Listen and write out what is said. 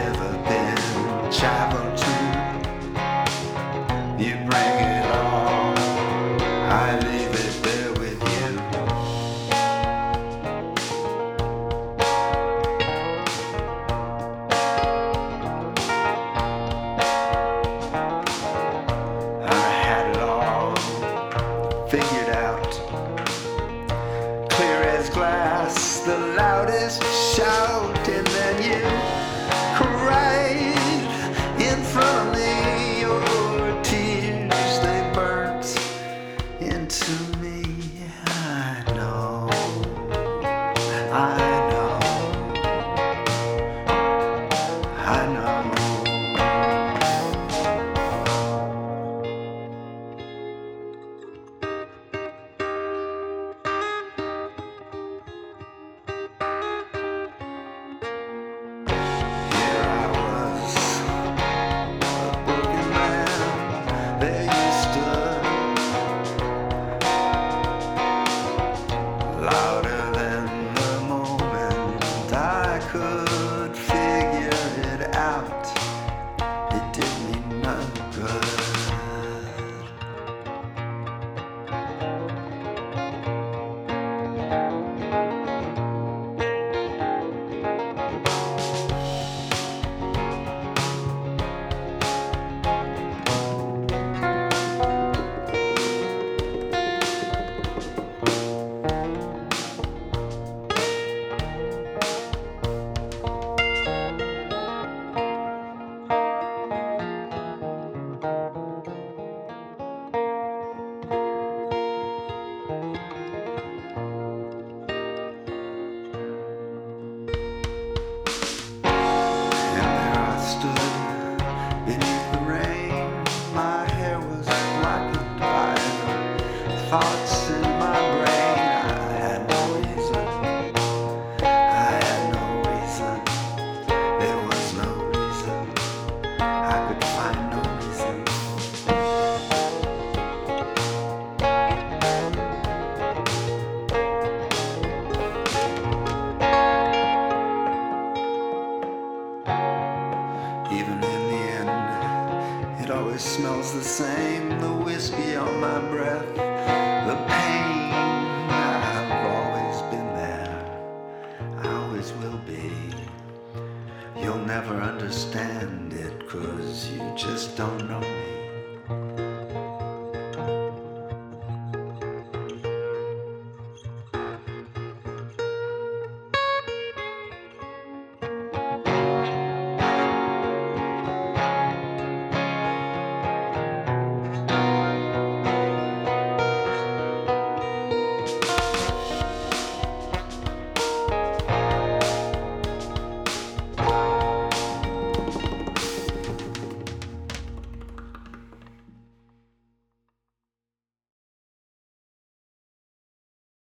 have ever been traveled to. You bring it all, I leave it there with you. I had it all figured out. Clear as glass, the loudest Música thoughts in my brain. I had no reason. I had no reason. There was no reason. I could find no reason. Even in the end, it always smells the same. The always will be. You'll never understand it, cause you just don't know me.